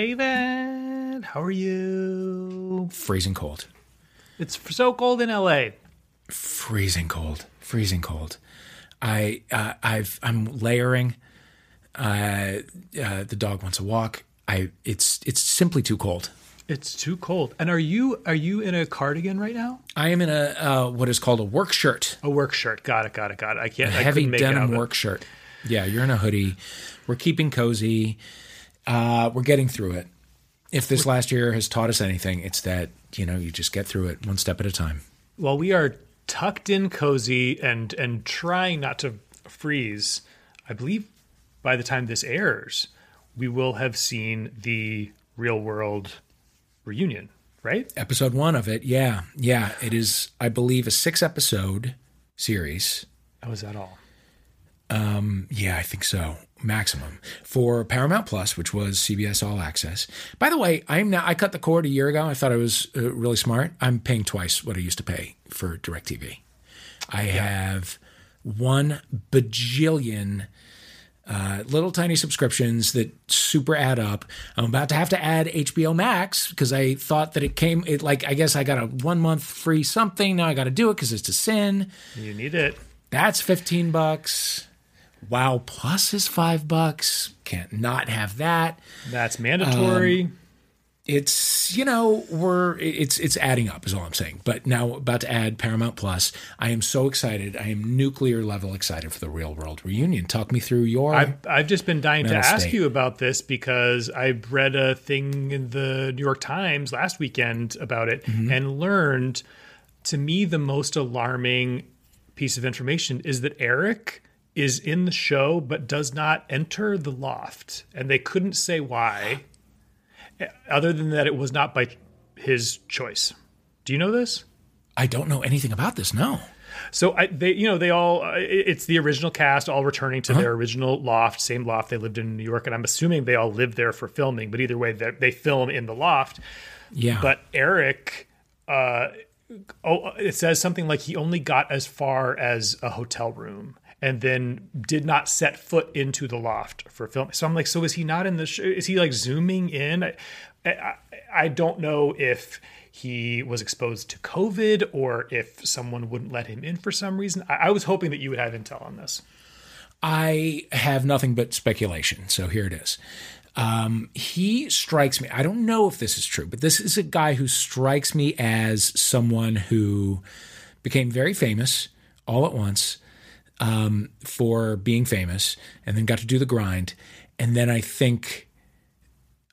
David. How are you? Freezing cold. It's so cold in LA. Freezing cold. Freezing cold. I uh, I've I'm layering. Uh, uh, the dog wants a walk. I it's it's simply too cold. It's too cold. And are you are you in a cardigan right now? I am in a uh, what is called a work shirt, A work shirt. Got it. Got it. Got it. I can't. Heavy couldn't make out denim work shirt. Yeah, you're in a hoodie. We're keeping cozy. Uh, we're getting through it. If this last year has taught us anything, it's that you know you just get through it one step at a time. Well, we are tucked in cozy and and trying not to freeze. I believe by the time this airs, we will have seen the real world reunion, right? Episode one of it, yeah, yeah, it is. I believe a six episode series. How is that all? Um, Yeah, I think so. Maximum for Paramount Plus, which was CBS All Access. By the way, I'm now. I cut the cord a year ago. I thought I was uh, really smart. I'm paying twice what I used to pay for DirecTV. I have one bajillion uh, little tiny subscriptions that super add up. I'm about to have to add HBO Max because I thought that it came. It like I guess I got a one month free something. Now I got to do it because it's a sin. You need it. That's 15 bucks. Wow Plus is five bucks. Can't not have that. That's mandatory. It's you know we're it's it's adding up is all I'm saying. But now about to add Paramount Plus. I am so excited. I am nuclear level excited for the real world reunion. Talk me through your. I've, I've just been dying to ask state. you about this because I read a thing in the New York Times last weekend about it Mm-hmm. and learned to me the most alarming piece of information is that Eric is in the show but does not enter the loft. And they couldn't say why, other than that it was not by his choice. Do you know this? I don't know anything about this. No. So I, they, you know, they all. Uh, it's the original cast all returning to their original loft, same loft they lived in New York, and I'm assuming they all lived there for filming. But either way, they, they film in the loft. Yeah. But Eric, uh, oh, it says something like he only got as far as a hotel room and then did not set foot into the loft for filming. So I'm like, so is he not in the? Sh- is he like zooming in? I, I, I don't know if he was exposed to COVID or if someone wouldn't let him in for some reason. I, I was hoping that you would have intel on this. I have nothing but speculation. So here it is. Um, he strikes me. I don't know if this is true, but this is a guy who strikes me as someone who became very famous all at once um, for being famous and then got to do the grind. And then I think,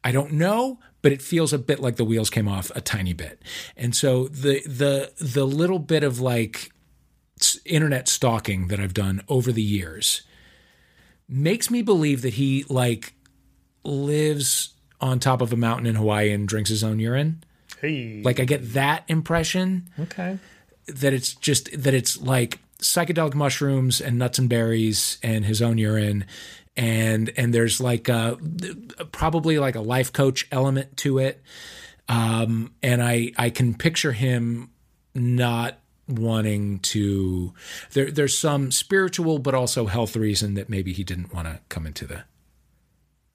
I don't know, but it feels a bit like the wheels came off a tiny bit. And so the the the little bit of like internet stalking that I've done over the years makes me believe that he like lives on top of a mountain in Hawaii and drinks his own urine. Hey, Like I get that impression okay, that it's just that it's like psychedelic mushrooms and nuts and berries and his own urine. And and there's like a probably like a life coach element to it. Um and i i can picture him not wanting to there there's some spiritual but also health reason that maybe he didn't want to come into the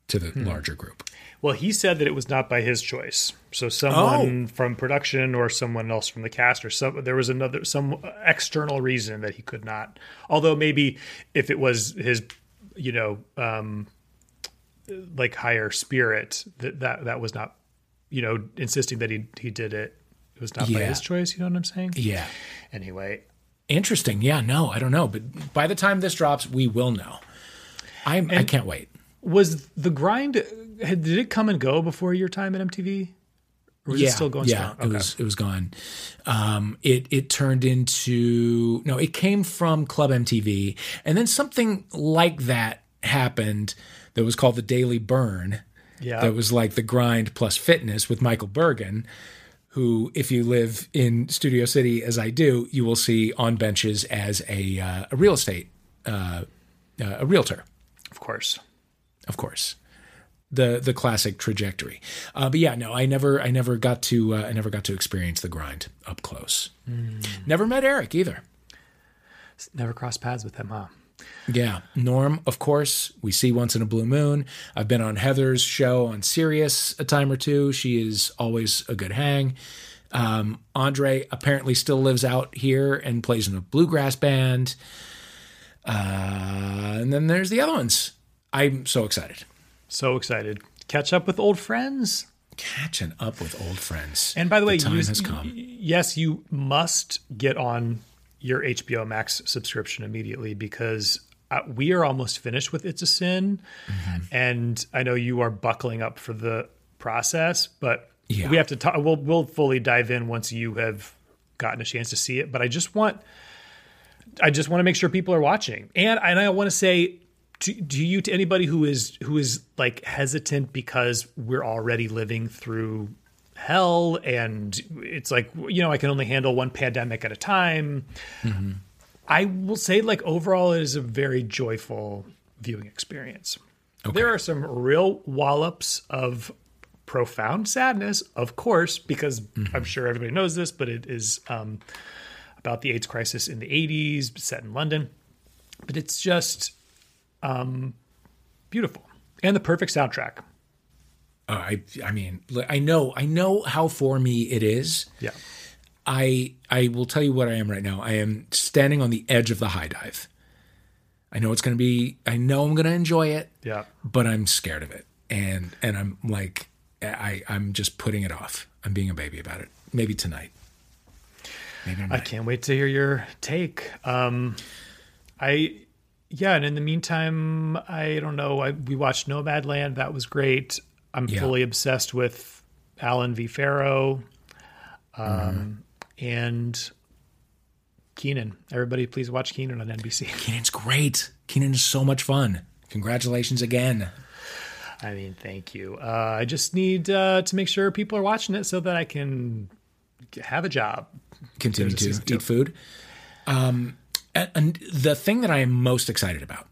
to the larger group. Well, he said that it was not by his choice. So someone Oh. from production or someone else from the cast or some there was another some external reason that he could not. Although maybe if it was his you know um like higher spirit that that that was not you know insisting that he he did it it was not by his choice, you know what I'm saying? yeah Anyway, Interesting. Yeah, no, I don't know. But by the time this drops, we will know. I'm, I can't wait. was the grind did it come and go before your time at MTV? Or was yeah, it still going yeah, strong? it was it was gone. Um, it it turned into no, it came from Club MTV, and then something like that happened that was called the Daily Burn. Yeah. that was like the grind plus fitness with Michael Bergen, who, if you live in Studio City as I do, you will see on benches as a uh, a real estate uh, uh, a realtor. of course. of course the the classic trajectory uh, but yeah no i never i never got to uh, i never got to experience the grind up close never met eric either Never crossed paths with him, huh? Yeah. Norm, of course, we see once in a blue moon. I've been on Heather's show on Sirius a time or two. She is always a good hang. Um, Andre apparently still lives out here and plays in a bluegrass band. Uh, and then there's the other ones. I'm so excited. So excited. Catch up with old friends. Catching up with old friends. And by the way, time you, has come. yes, you must get on your HBO Max subscription immediately because uh, we are almost finished with It's a Sin. Mm-hmm. And I know you are buckling up for the process, but Yeah. we have to talk. We'll, we'll fully dive in once you have gotten a chance to see it. But I just want, I just want to make sure people are watching. And, and I want to say, to, to you, to anybody who is who is like hesitant because we're already living through hell and it's like you know I can only handle one pandemic at a time. I will say like overall it is a very joyful viewing experience. There are some real wallops of profound sadness, of course, because I'm sure everybody knows this, but it is um, about the AIDS crisis in the 80s, set in London. But it's just um, beautiful and the perfect soundtrack. Uh, I, I mean, I know, I know how for me it is. Yeah. I, I will tell you what I am right now. I am standing on the edge of the high dive. I know it's going to be. I know I'm going to enjoy it. Yeah. but I'm scared of it, and and I'm like, I I'm just putting it off. I'm being a baby about it. Maybe tonight. Maybe I can't wait to hear your take. Um, I, yeah, and in the meantime, I don't know. I, we watched Nomadland. That was great. I'm Yeah. fully obsessed with Allen v. Farrow, um, Mm-hmm. and Kenan. Everybody, please watch Kenan on NBC. Kenan's great. Kenan is so much fun. Congratulations again. I mean, thank you. Uh, I just need uh, to make sure people are watching it so that I can have a job. Continue to two. eat food. Um, and, and the thing that I am most excited about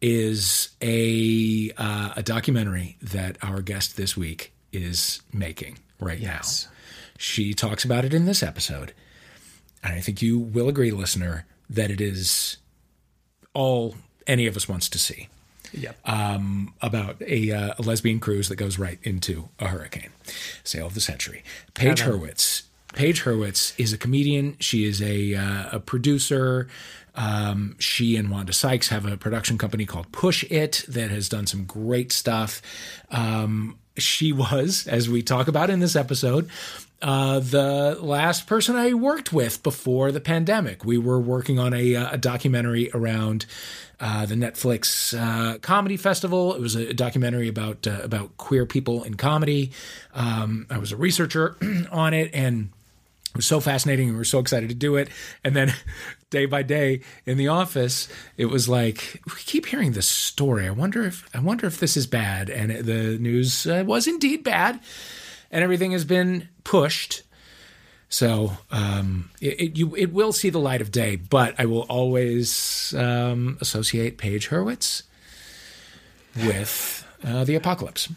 is a uh, a documentary that our guest this week is making right Yes. now. She talks about it in this episode, and I think you will agree, listener, that it is all any of us wants to see Yep. about a, uh, a lesbian cruise that goes right into a hurricane. sail of the century. Page Hurwitz. Page Hurwitz is a comedian. She is a, uh, a producer. Um, she and Wanda Sykes have a production company called Push It that has done some great stuff. Um, she was, as we talk about in this episode, uh, the last person I worked with before the pandemic. We were working on a, uh, a documentary around uh, the Netflix uh, comedy festival. It was a documentary about uh, about queer people in comedy. Um, I was a researcher on it, and it was so fascinating. and We were so excited to do it. And then day by day in the office, it was like we keep hearing this story. I wonder if I wonder if this is bad. And the news uh, was indeed bad, and everything has been pushed. So um, it, it you it will see the light of day, but I will always um, associate Page Hurwitz with uh, the apocalypse.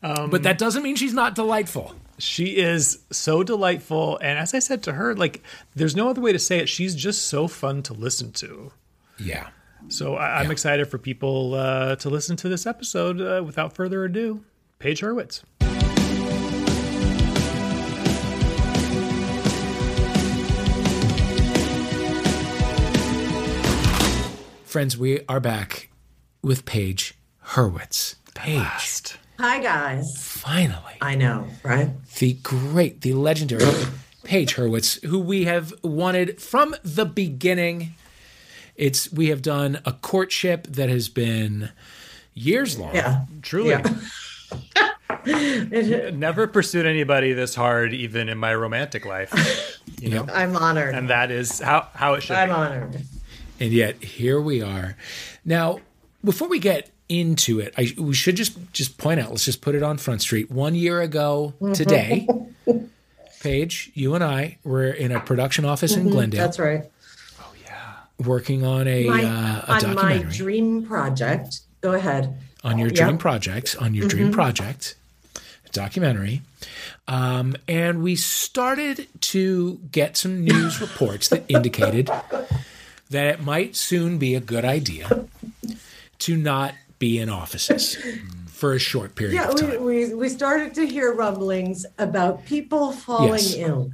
but that doesn't mean she's not delightful. She is so delightful. And as I said to her, like, there's no other way to say it. She's just so fun to listen to. Yeah. So I, I'm excited for people uh, to listen to this episode. Uh, without further ado, Page Hurwitz. Friends, we are back with Page Hurwitz. Page, Hi, guys. finally. I know, right? the great, the legendary Page Hurwitz, who we have wanted from the beginning. It's we have done a courtship that has been years long. Yeah. Truly. Yeah. Never pursued anybody this hard, even in my romantic life. You know, I'm honored. and that is how, how it should be. I'm be. honored. And yet here we are. Now, before we get into it, I, we should just just point out. Let's just put it on Front Street. One year ago today, Page, you and I were in a production office in Glendale, That's right. Oh yeah, working on a, My, uh, a on my dream project. Go ahead. on your Yep. dream project. On your Mm-hmm. dream project, documentary. Um, and we started to get some news reports that indicated that it might soon be a good idea to not be in offices for a short period Yeah, of we, time. we, we started to hear rumblings about people falling Yes. ill.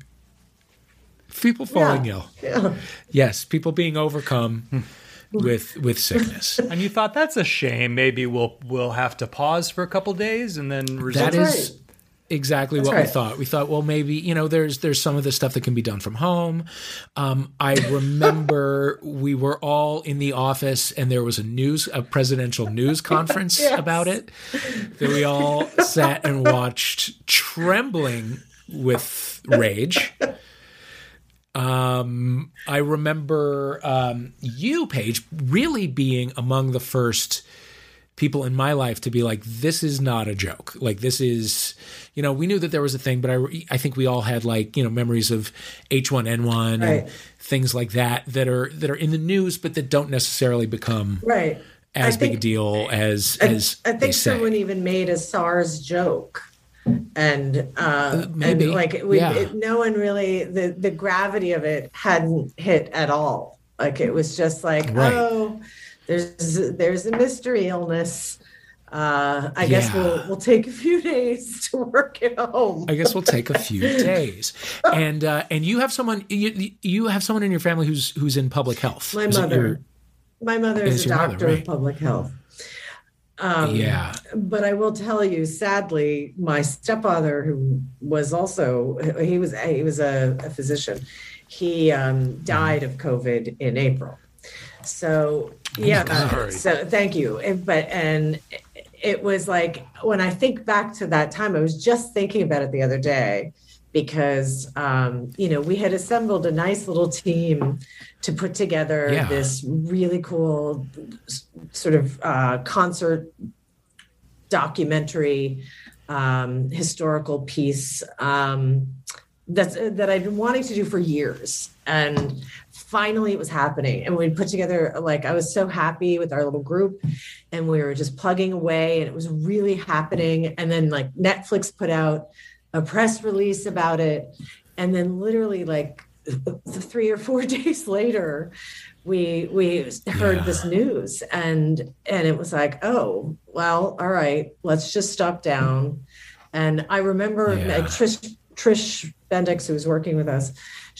People falling Yeah. ill. Yeah. Yes, people being overcome hmm. with with sickness. And you thought that's a shame. Maybe we'll we'll have to pause for a couple days and then resume. That's right. Exactly That's what we thought. We thought, well, maybe you know, there's there's some of the stuff that can be done from home. Um, I remember we were all in the office, and there was a news, a presidential news conference Yes. about it that we all sat and watched, trembling with rage. Um, I remember um, you, Page, really being among the first people in my life to be like, this is not a joke. Like, this is, you know, we knew that there was a thing, but I, I think we all had like, you know, memories of H1N1 Right. and things like that that are that are in the news, but that don't necessarily become Right. as I big a deal as I, as I think someone even made a SARS joke. And uh, maybe, and like we, yeah. it, no one really the the gravity of it hadn't hit at all. Like it was just like Right. oh, there's there's a mystery illness. Uh, I guess we'll we'll take a few days to work it home. I guess we'll take a few days, and uh, and you have someone you, you have someone in your family who's who's in public health. My Is mother. your- My mother It's is a your mother, doctor right. of public health. Um, yeah, but I will tell you, sadly, my stepfather, who was also he was he was a, a physician, he um, died of COVID in April. So yeah, God. so thank you. And- But and it was like when I think back to that time, I was just thinking about it the other day because um, you know we had assembled a nice little team to put together Yeah. this really cool sort of uh, concert documentary um, historical piece um, that's that I've been wanting to do for years, and finally it was happening. And we put together like I was so happy with our little group, and we were just plugging away, and it was really happening. And then like Netflix put out a press release about it, and then literally like three or four days later we we heard Yeah. this news and and it was like oh well all right let's just stop down and i remember Yeah. like trish trish bendix who was working with us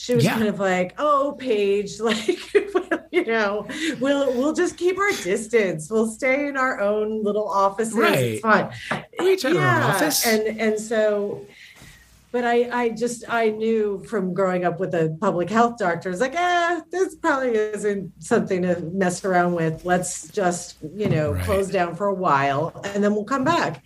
she was Yeah. kind of like oh page like you know we'll we'll just keep our distance we'll stay in our own little offices it's fine We each own office. and and so but I, I just I knew from growing up with a public health doctor, it's like, eh, this probably isn't something to mess around with. Let's just, you know, Right. close down for a while and then we'll come back.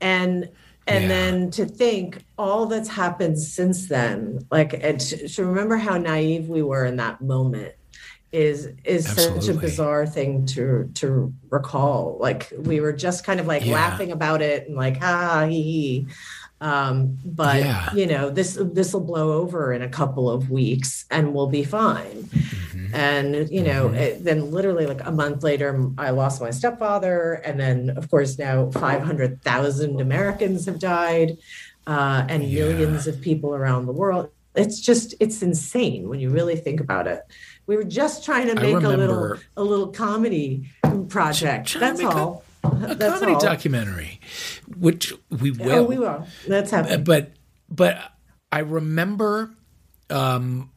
And and Yeah. then to think all that's happened since then, like and to, to remember how naive we were in that moment is is such a bizarre thing to to recall. Like we were just kind of like Yeah. laughing about it and like ah hee hee. Um, but Yeah. you know this this will blow over in a couple of weeks and we'll be fine. Mhm. And you know, Mhm. it, then literally like a month later, I lost my stepfather, and then of course now five hundred thousand Americans have died, uh, and Yeah. millions of people around the world. It's just it's insane when you really think about it. We were just trying to make a little a little comedy project. That's all. A That's comedy all. documentary, which we will. Oh, we will. That's Uh, happening. but but I remember um,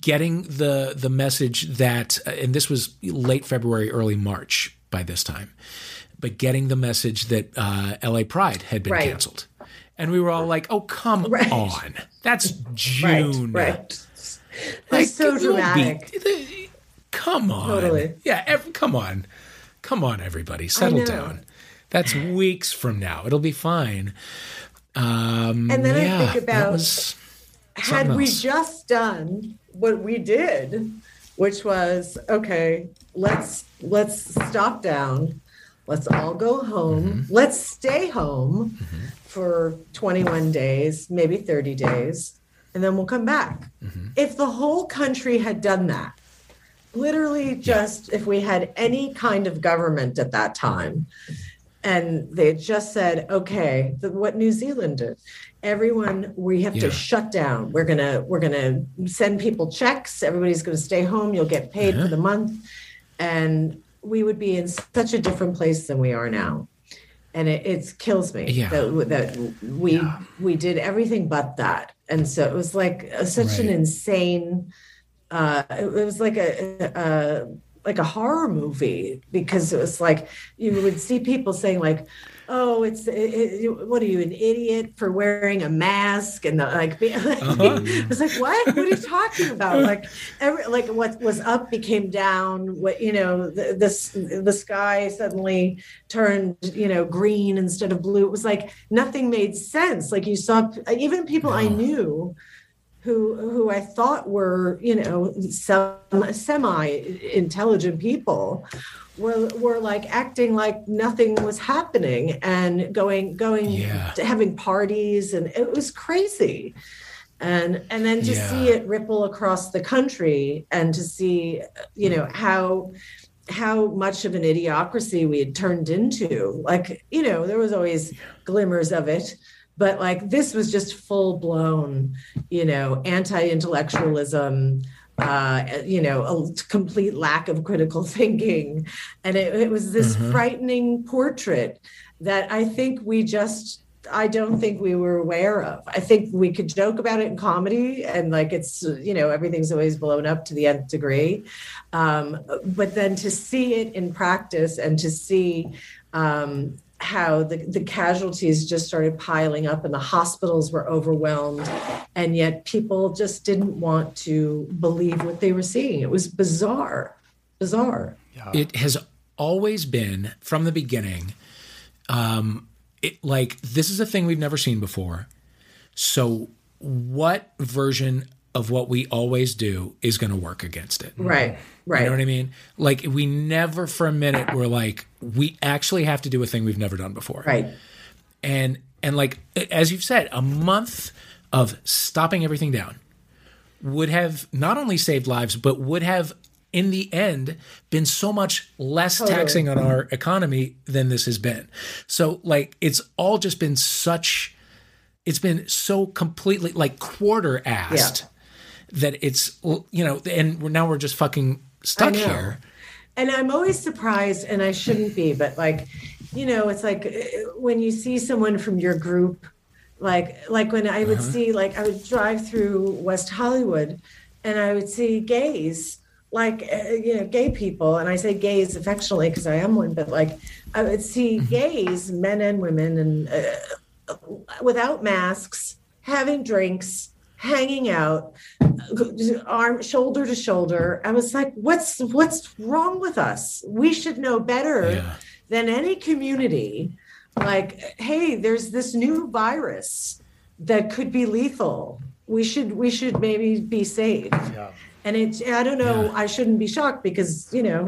getting the the message that, uh, and this was late February, early March by this time, but getting the message that uh, L.A. Pride had been Right. canceled, and we were all like, "Oh, come Right. on, that's June, right. Like, That's so it won't be- dramatic. come on, Totally. yeah, ev- come on, come on, everybody, settle down. That's weeks from now. It'll be fine. Um, And then I think about- had something we else. just done what we did which was okay let's let's stop down let's all go home Mm-hmm. let's stay home for 21 days maybe 30 days and then we'll come back Mm-hmm. if the whole country had done that literally just if we had any kind of government at that time and they had just said, okay, the, what New Zealand did. Everyone, we have Yeah. to shut down. We're gonna we're gonna send people checks. Everybody's gonna stay home. You'll get paid Uh-huh. for the month, and we would be in such a different place than we are now. And it, it kills me Yeah. that, that we we did everything but that. And so it was like a, such an insane. Uh, it, it was like a, a like a horror movie because it was like you would see people saying like oh it's it, it, what are you an idiot for wearing a mask? And the, like be, Uh-huh. it was like what? What are you talking about? Like every like what was up became down what you know the, this the sky suddenly turned you know green instead of blue. It was like nothing made sense. Like you saw even people i knew who who I thought were you know some semi intelligent people were were like acting like nothing was happening and going going Yeah. to having parties and it was crazy and and then to Yeah. see it ripple across the country and to see you know how how much of an idiocracy we had turned into like you know there was always glimmers of it but like this was just full blown you know anti-intellectualism uh you know a complete lack of critical thinking and it, it was this Mhm. frightening portrait that i think we just I don't think we were aware of. I think we could joke about it in comedy and like it's, you know, everything's always blown up to the nth degree. Um, but then to see it in practice and to see um, how the, the casualties just started piling up and the hospitals were overwhelmed and yet people just didn't want to believe what they were seeing. It was bizarre, bizarre. it has always been from the beginning um it like this is a thing we've never seen before so what version of what we always do is going to work against it Right, right. you know what i mean like we never for a minute were like we actually have to do a thing we've never done before Right. and and like as you've said a month of stopping everything down would have not only saved lives but would have in the end been so much less Totally. taxing on our economy than this has been so like it's all just been such it's been so completely like quarter assed that it's you know and we're, now we're just fucking stuck here. And I'm always surprised, and I shouldn't be, but like, you know, it's like uh, when you see someone from your group, like, like when I would see, like, I would drive through West Hollywood, and I would see gays, like, uh, you know, gay people, and I say gays affectionately because I am one, but like, I would see gays, men and women, and uh, without masks, having drinks, hanging out, arm shoulder to shoulder. I was like, what's what's wrong with us? We should know better Yeah. than any community. Like, hey, there's this new virus that could be lethal. We should we should maybe be safe. Yeah. And it I don't know, Yeah. I shouldn't be shocked because, you know,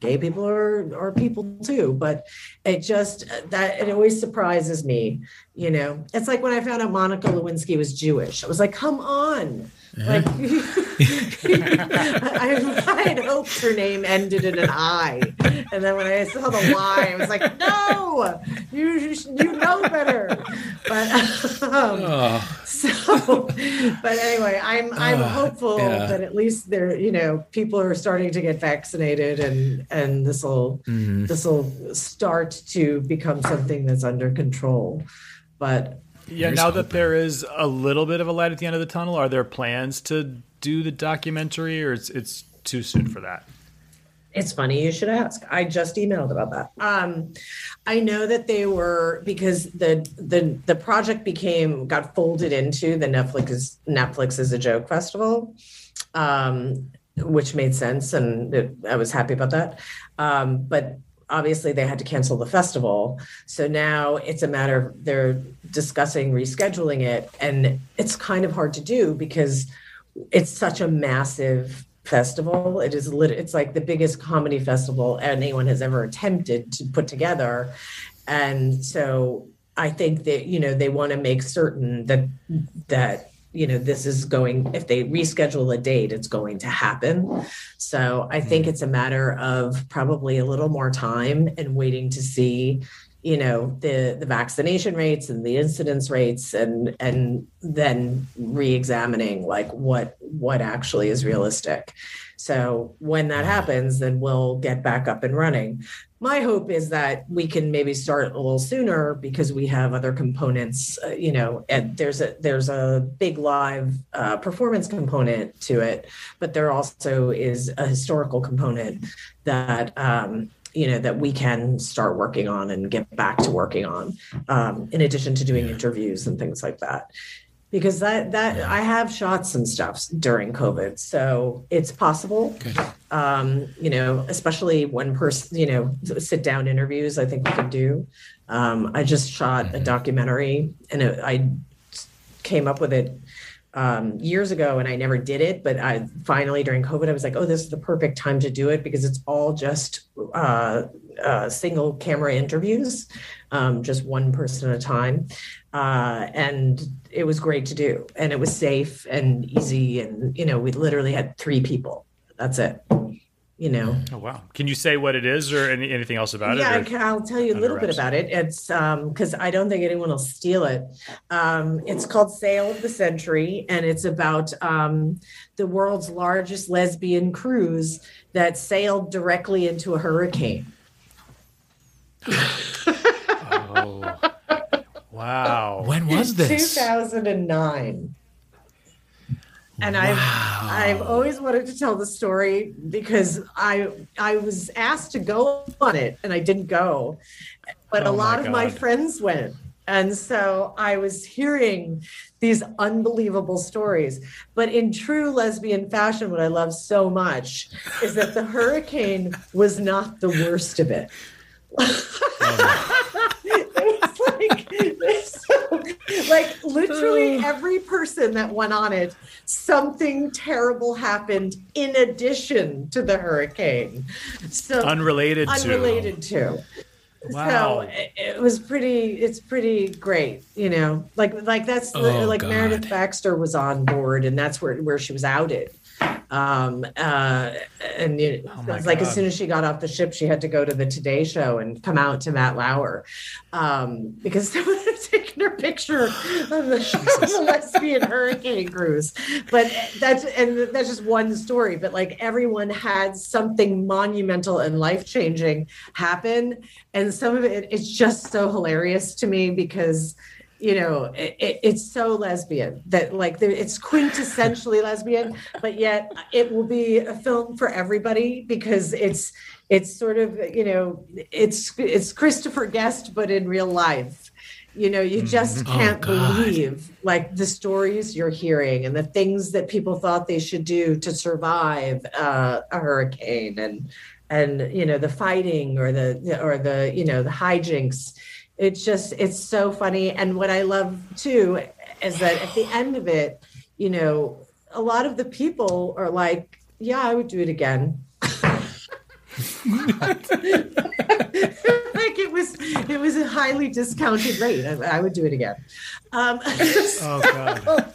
gay people are are people too, but it just that it always surprises me, you know. It's like when I found out Monica Lewinsky was Jewish. I was like, "Come on." Like I, I had hoped her name ended in an I, and then when I saw the Y, I was like, "No, you you know better." But um, oh, so, but anyway, I'm I'm Ah, hopeful yeah. that at least there, you know, people are starting to get vaccinated, and and this will mhm. this will start to become something that's under control. But Yeah, Here's now that there is a little bit of a light at the end of the tunnel, are there plans to do the documentary, or it's it's too soon for that? It's funny you should ask. I just emailed about that. Um, I know that they were because the the the project became got folded into the Netflix is Netflix is a joke festival, um, which made sense, and it, I was happy about that. Um, but obviously, they had to cancel the festival, so now it's a matter of they're discussing rescheduling it, and it's kind of hard to do because it's such a massive festival. It is lit- it's like the biggest comedy festival anyone has ever attempted to put together. And so I think that you know they want to make certain that that you know this is going if they reschedule a date it's going to happen. So I think mm. it's a matter of probably a little more time and waiting to see you know the the vaccination rates and the incidence rates and and then re-examining like what what actually is realistic. So when that mm. happens then we'll get back up and running my hope is that we can maybe start a little sooner because we have other components uh, you know and there's a there's a big live uh, performance component to it but there also is a historical component that um, you know that we can start working on and get back to working on um, in addition to doing interviews and things like that because that that I have shot some stuff during COVID, so it's possible. Um, you know, especially one person, you know, sit down interviews. I think we can do. Um, I just shot mm-hmm. a documentary, and it, I came up with it um, years ago, and I never did it. But I finally during COVID, I was like, oh, this is the perfect time to do it because it's all just uh, uh, single camera interviews, um, just one person at a time. Uh, and it was great to do. And it was safe and easy. And, you know, we literally had three people. That's it. You know. Oh, wow. Can you say what it is or any, anything else about yeah, it? Yeah, I'll tell you a little bit about it. It's because um, I don't think anyone will steal it. Um, it's called Sail of the Century, and it's about um, the world's largest lesbian cruise that sailed directly into a hurricane. Oh, wow. When was this? 2009. And wow. I've I've always wanted to tell the story because I I was asked to go on it and I didn't go, but oh a lot of my friends went, and so I was hearing these unbelievable stories. But in true lesbian fashion, what I love so much is that the hurricane was not the worst of it. It was like, like literally every person that went on it, something terrible happened in addition to the hurricane. So unrelated, unrelated to. to. Wow. So it, was pretty. It's pretty great, you know. Like like that's oh, like God. Meredith Baxter was on board, and that's where where she was outed um, uh, and it, oh it was like God. as soon as she got off the ship, she had to go to the Today Show and come out to Matt Lauer um, because someone had taken her picture of the, the lesbian hurricane cruise. But that's and that's just one story. But like everyone had something monumental and life changing happen, and some of it it's just so hilarious to me because you know it, it's so lesbian that like it's quintessentially lesbian but yet it will be a film for everybody because it's it's sort of you know it's it's christopher guest but in real life. You know you just mm-hmm. can't oh, believe like the stories you're hearing and the things that people thought they should do to survive uh, a hurricane and and you know the fighting or the or the you know the hijinks it's just it's so funny. And what i love too is that at the end of it you know a lot of the people are like yeah i would do it again. Like it was it was a highly discounted rate. I, I would do it again. Um, oh god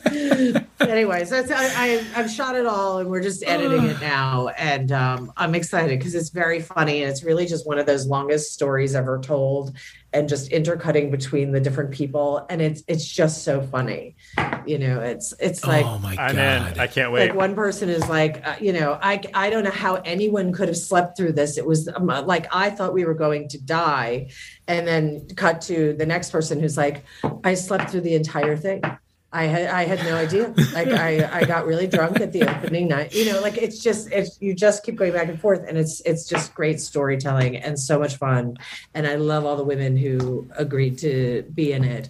anyways that's I, I have shot it all and we're just editing it now. And um, i'm excited because it's very funny and it's really just one of those longest stories ever told and just intercutting between the different people. And it's it's just so funny. You know it's it's like oh my god I'm in. i can't wait. like one person is like uh, you know i i don't know how anyone could have slept through this. It was um, like i thought we were going to die and then cut to the next person who's like i slept through the entire thing I had I had no idea. Like I I got really drunk at the opening night. You know, like it's just it's you just keep going back and forth, and it's it's just great storytelling and so much fun. And I love all the women who agreed to be in it.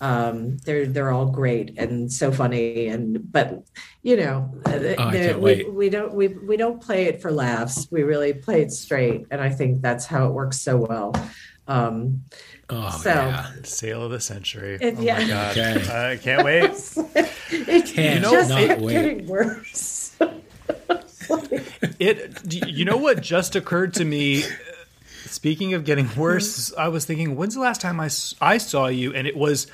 Um, they're they're all great and so funny. And but you know, oh, we, we don't we we don't play it for laughs. We really play it straight, and I think that's how it works so well. Um, Oh, so, yeah. Sail of the century. It, oh yeah. my god! Okay. I can't wait. it can't you know, just not wait. getting worse. it. You know what just occurred to me? Speaking of getting worse, mm-hmm. I was thinking, when's the last time I I saw you? And it was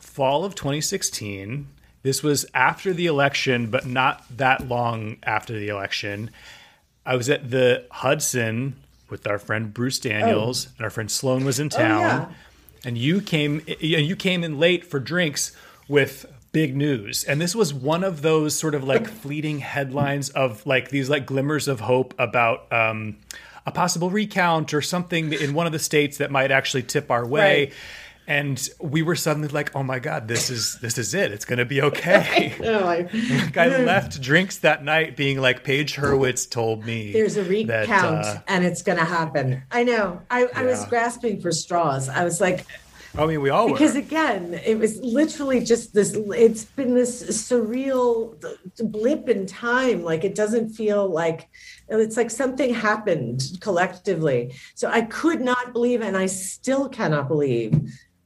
fall of 2016. This was after the election, but not that long after the election. I was at the Hudson with our friend Bruce Daniels, oh. and our friend Sloan was in town, oh, yeah. and you came you came in late for drinks with big news. And this was one of those sort of like fleeting headlines of like these like glimmers of hope about um, a possible recount or something in one of the states that might actually tip our way. Right and we were suddenly like, "Oh my god, this is this is it. It's going to be okay." I, know, I, left drinks that night, being like, "Page Hurwitz told me there's a recount that, uh, and it's going to happen." I know. I, yeah. I was grasping for straws. I was like, I mean, we all because were. again, it was literally just this. It's been this surreal blip in time. Like it doesn't feel like it's like something happened collectively. So I could not believe, and I still cannot believe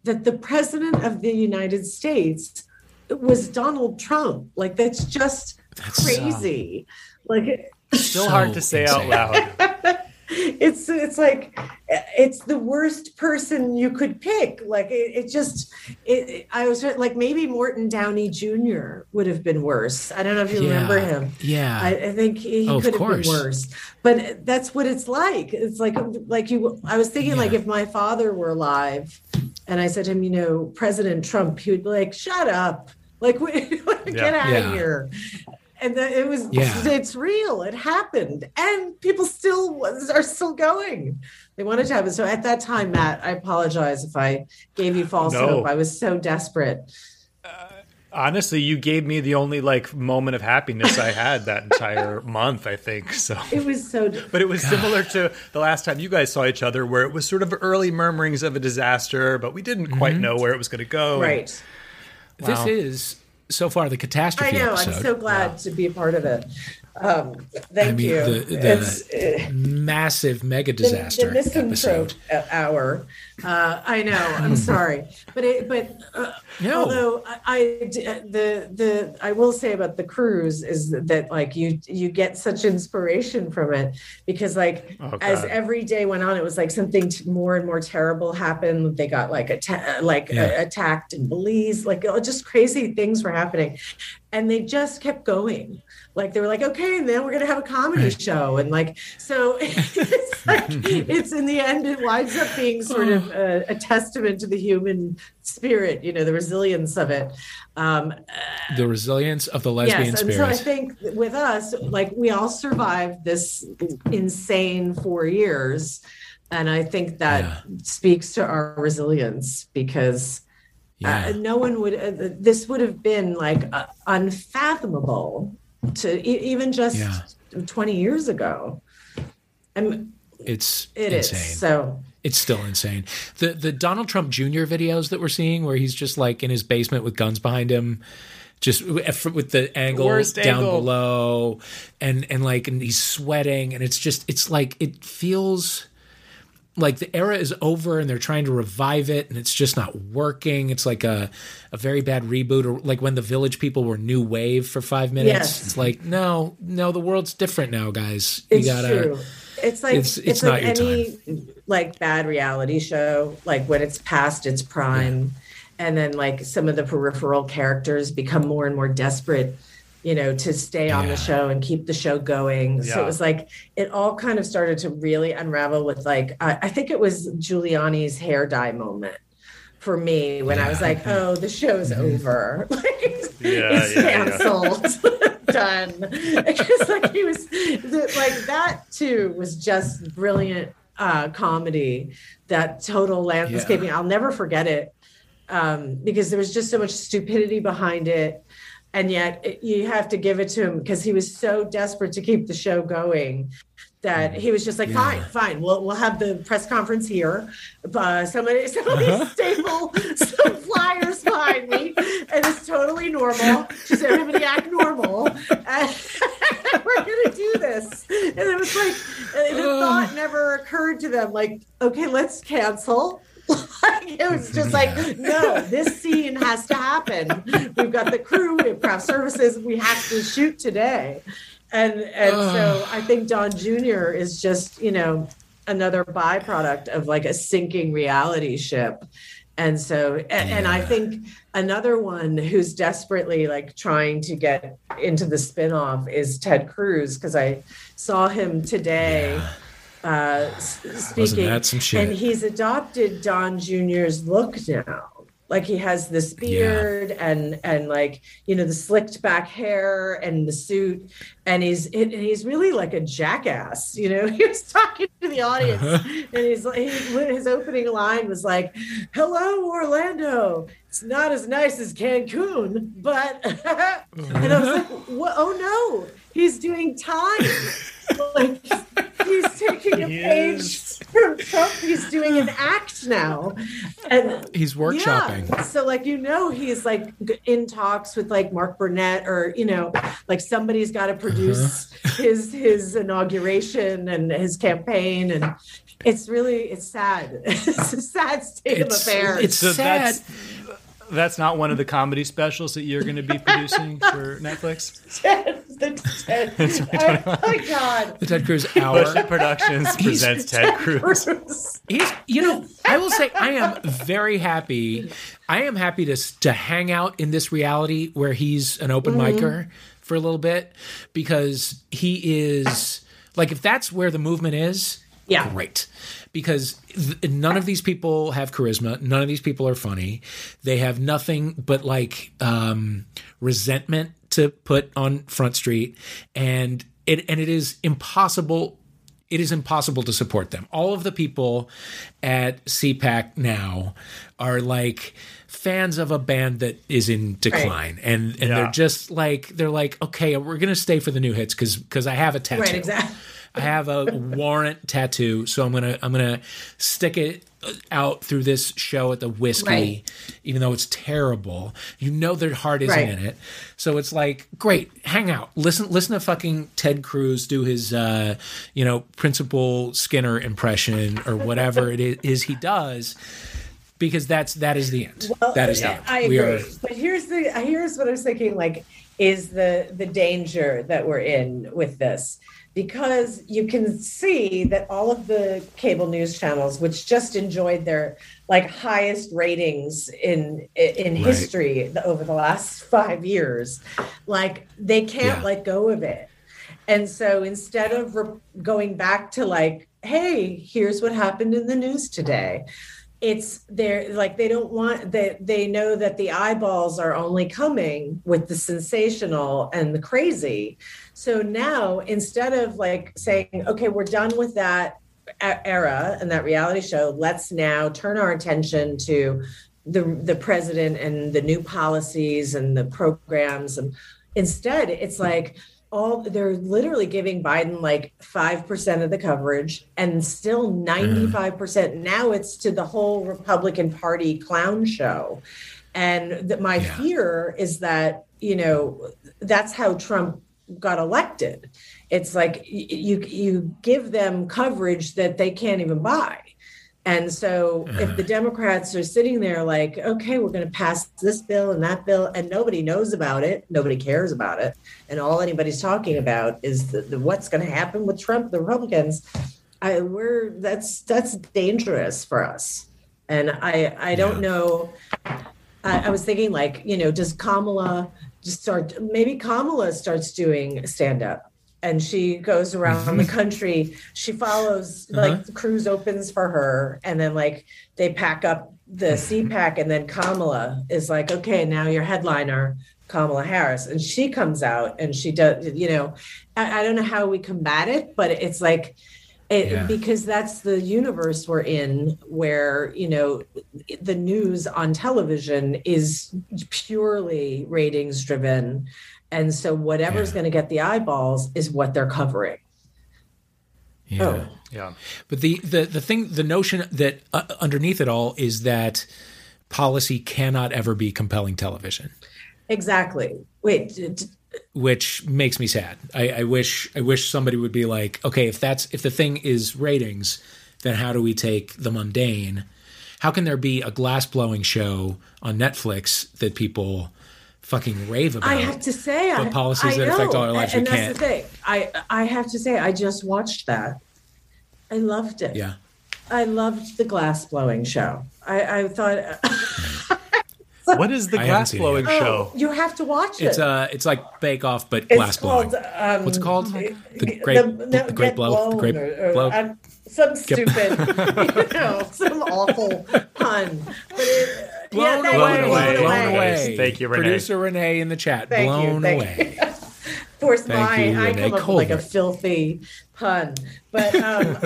that the president of the United States was Donald Trump. Like that's just that's uh, crazy. So, like still so hard to say insane. out loud. It's it's like it's the worst person you could pick. Like it, it just it, i was like maybe morton downey jr would have been worse. I don't know if you yeah, remember him. Yeah. I, I think he, oh, could have been worse. But that's what it's like. It's like like you i was thinking yeah. like if my father were alive and i said to him you know president trump he would be like shut up. Like get yeah. out of here and the, it was yeah. it's real. It happened. And people still are still going. They wanted to have it. So at that time matt i apologize if i gave you false no. hope. I was so desperate. Uh, honestly you gave me the only like moment of happiness i had that entire month i think so. It was so but it was God. similar to the last time you guys saw each other where it was sort of early murmurings of a disaster but we didn't mm-hmm. quite know where it was going to go right. And, this is so far the catastrophe. I know. Episode. I'm so glad to be a part of it. Um, thank I mean, you. The, the uh, massive mega disaster the, the episode hour. Uh, I know. I'm sorry, but it, but uh, no. although I, I, the the I will say about the cruise is that like you you get such inspiration from it because like oh, as every day went on, it was like something more and more terrible happened. They got like atta- like yeah. attacked in Belize, like just crazy things were happening, and they just kept going like they were like okay and then we're gonna have a comedy show and like so it's like it's in the end it winds up being sort of a, a, testament to the human spirit you know the resilience of it um the resilience of the lesbian yes, and spirit so i think with us like we all survived this insane four years and i think that yeah. speaks to our resilience because yeah. Uh, no one would uh, this would have been like uh, unfathomable to e- even just yeah. 20 years ago. I'm, it's it insane. Is, so it's still insane. The the Donald Trump Jr. videos that we're seeing, where he's just like in his basement with guns behind him, just with the angle Worst down angle. below, and and like and he's sweating, and it's just it's like it feels like the era is over and they're trying to revive it and it's just not working. It's like a, a very bad reboot or like when the village people were new wave for five minutes. Yes. It's like, no, no, the world's different now, guys. You gotta true. It's like it's, it's, it's like any time. like bad reality show, like when it's past its prime, yeah. and then like some of the peripheral characters become more and more desperate you know, to stay on the show and keep the show going. Yeah. So it was like it all kind of started to really unravel with like I, I think it was Giuliani's hair dye moment for me when yeah. I was like, oh, the show's mm-hmm. over. like it's, yeah, it's canceled. Done. Because like he was like that too was just brilliant uh comedy, that total landscaping. I'll never forget it. Um, because there was just so much stupidity behind it and yet you have to give it to him because he was so desperate to keep the show going that he was just like, yeah. fine, fine, we'll we'll have the press conference here. Uh, somebody somebody uh-huh. staple some flyers behind me, and it's totally normal. Just everybody act normal, and we're gonna do this. And it was like the thought never occurred to them, like, okay, let's cancel like, it was just like, no, this scene has to happen. We've got the crew, we have craft services, we have to shoot today. And and so I think Don Jr. is just, you know, another byproduct of like a sinking reality ship. And so and, yeah. and I think another one who's desperately like trying to get into the spinoff is Ted Cruz, because I saw him today. Yeah uh, speaking. that some shit? And he's adopted Don Jr.'s look now. Like he has this beard yeah. and and like you know the slicked back hair and the suit, and he's and he's really like a jackass. You know, he was talking to the audience, uh-huh. and he's like his opening line was like, "Hello, Orlando. It's not as nice as Cancun, but," and I was like, what? "Oh no, he's doing time." like he's taking a he page is. from Trump. He's doing an act now, and he's workshopping. Yeah. So, like you know, he's like in talks with like Mark Burnett, or you know, like somebody's got to produce uh-huh. his his inauguration and his campaign, and it's really it's sad. it's a sad state it's, of affairs. It's so sad that's not one of the comedy specials that you're going to be producing for Netflix. Ted, the Ted, oh my God, the Ted Cruz Hour. Bullshit Productions presents Ted Cruz. He's, you know, I will say I am very happy. I am happy to to hang out in this reality where he's an open mm-hmm. micer for a little bit because he is like if that's where the movement is, yeah, great because th- none of these people have charisma. None of these people are funny. They have nothing but like um, resentment to put on Front Street, and it and it is impossible. It is impossible to support them. All of the people at CPAC now are like fans of a band that is in decline, right. and and yeah. they're just like they're like okay, we're gonna stay for the new hits because because I have a tattoo. Right, exactly. I have a warrant tattoo, so I'm gonna I'm gonna stick it out through this show at the whiskey, right. even though it's terrible. You know their heart isn't right. in it, so it's like great, hang out, listen listen to fucking Ted Cruz do his uh, you know Principal Skinner impression or whatever it is he does because that's that is the end. Well, that is yeah, the end. I agree. Are, but here's the here's what I was thinking like is the the danger that we're in with this because you can see that all of the cable news channels which just enjoyed their like highest ratings in in right. history over the last 5 years like they can't yeah. let go of it and so instead of re- going back to like hey here's what happened in the news today it's they're like they don't want they they know that the eyeballs are only coming with the sensational and the crazy so now instead of like saying okay we're done with that era and that reality show let's now turn our attention to the the president and the new policies and the programs and instead it's like all they're literally giving Biden like 5% of the coverage and still 95% mm. now it's to the whole Republican Party clown show. And that my yeah. fear is that, you know, that's how Trump got elected. It's like you you give them coverage that they can't even buy. And so if the Democrats are sitting there like, okay, we're going to pass this bill and that bill, and nobody knows about it, nobody cares about it, and all anybody's talking about is the, the what's going to happen with Trump, the Republicans. I, we're that's that's dangerous for us, and I I don't know. I, I was thinking like, you know, does Kamala just start? Maybe Kamala starts doing stand up and she goes around the mm-hmm. country. She follows uh-huh. like the cruise opens for her, and then like they pack up the CPAC, and then Kamala is like, okay, now your headliner, Kamala Harris, and she comes out and she does, you know, I, I don't know how we combat it, but it's like. It, yeah. because that's the universe we're in where you know the news on television is purely ratings driven and so whatever's yeah. going to get the eyeballs is what they're covering. Yeah. Oh. Yeah. But the, the, the thing, the notion that uh, underneath it all is that policy cannot ever be compelling television. Exactly. Wait. D- d- which makes me sad. I, I wish I wish somebody would be like, okay, if that's if the thing is ratings, then how do we take the mundane? How can there be a glass blowing show on Netflix that people fucking rave about. I have to say, but policies I, that affect all our lives, and, can't. That's the thing. I I have to say, I just watched that. I loved it. Yeah, I loved the glass blowing show. I I thought. What is the I glass seen it blowing show? Oh, you have to watch it. It's uh it's like Bake Off, but It's glass blowing. um, What's it called? the, The great, no, the great Get blow. The great or, or, blow. um, some stupid, you know, some awful pun. But it, Blown yeah, thank away. you, away. Blown away. away. Thank you, Renee. Producer Renee in the chat. Thank you, blown thank away. you. Of course, Thank my you, I Renee come up with like a filthy pun, but um,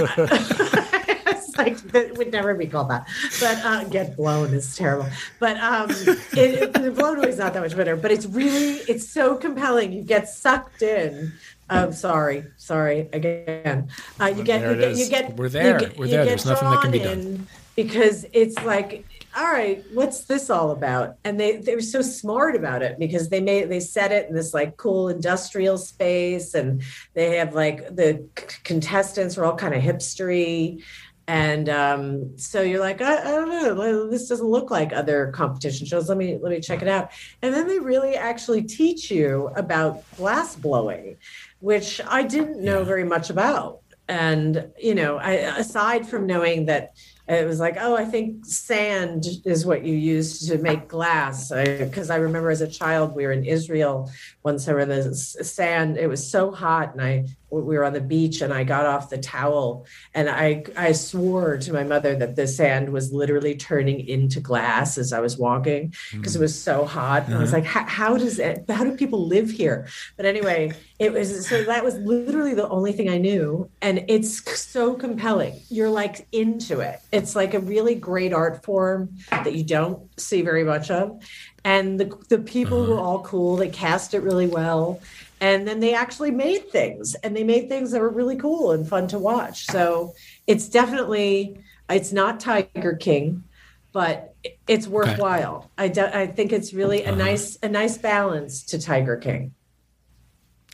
it's like it would never be called that. But uh, get blown is terrible. But um, it, it, blown away is not that much better. But it's really it's so compelling. You get sucked in. Um, sorry, sorry again. Uh, you get you get you get We're there. You get, We're there. There's nothing that can be done. in because it's like all right what's this all about and they they were so smart about it because they made they set it in this like cool industrial space and they have like the c- contestants are all kind of hipstery and um, so you're like I, I don't know. This doesn't look like other competition shows. Let me let me check it out. And then they really actually teach you about glass blowing which i didn't know Yeah. very much about. And you know I, aside from knowing that it was like oh i think sand is what you use to make glass. Because I, remember as a child we were in israel once i were in the sand it was so hot and i we were on the beach and i got off the towel and i i swore to my mother that the sand was literally turning into glass as i was walking mm. because it was so hot. And i was uh-huh. like how, does it how do people live here? But anyway it was so that was literally the only thing i knew and it's so compelling. You're like into it. It's like a really great art form that you don't see very much of. And the the people were uh-huh. all cool. They cast it really well and then they actually made things and they made things that were really cool and fun to watch. So it's definitely it's not tiger king but it's worthwhile. I, de- I think it's really a uh-huh. nice a nice balance to tiger king.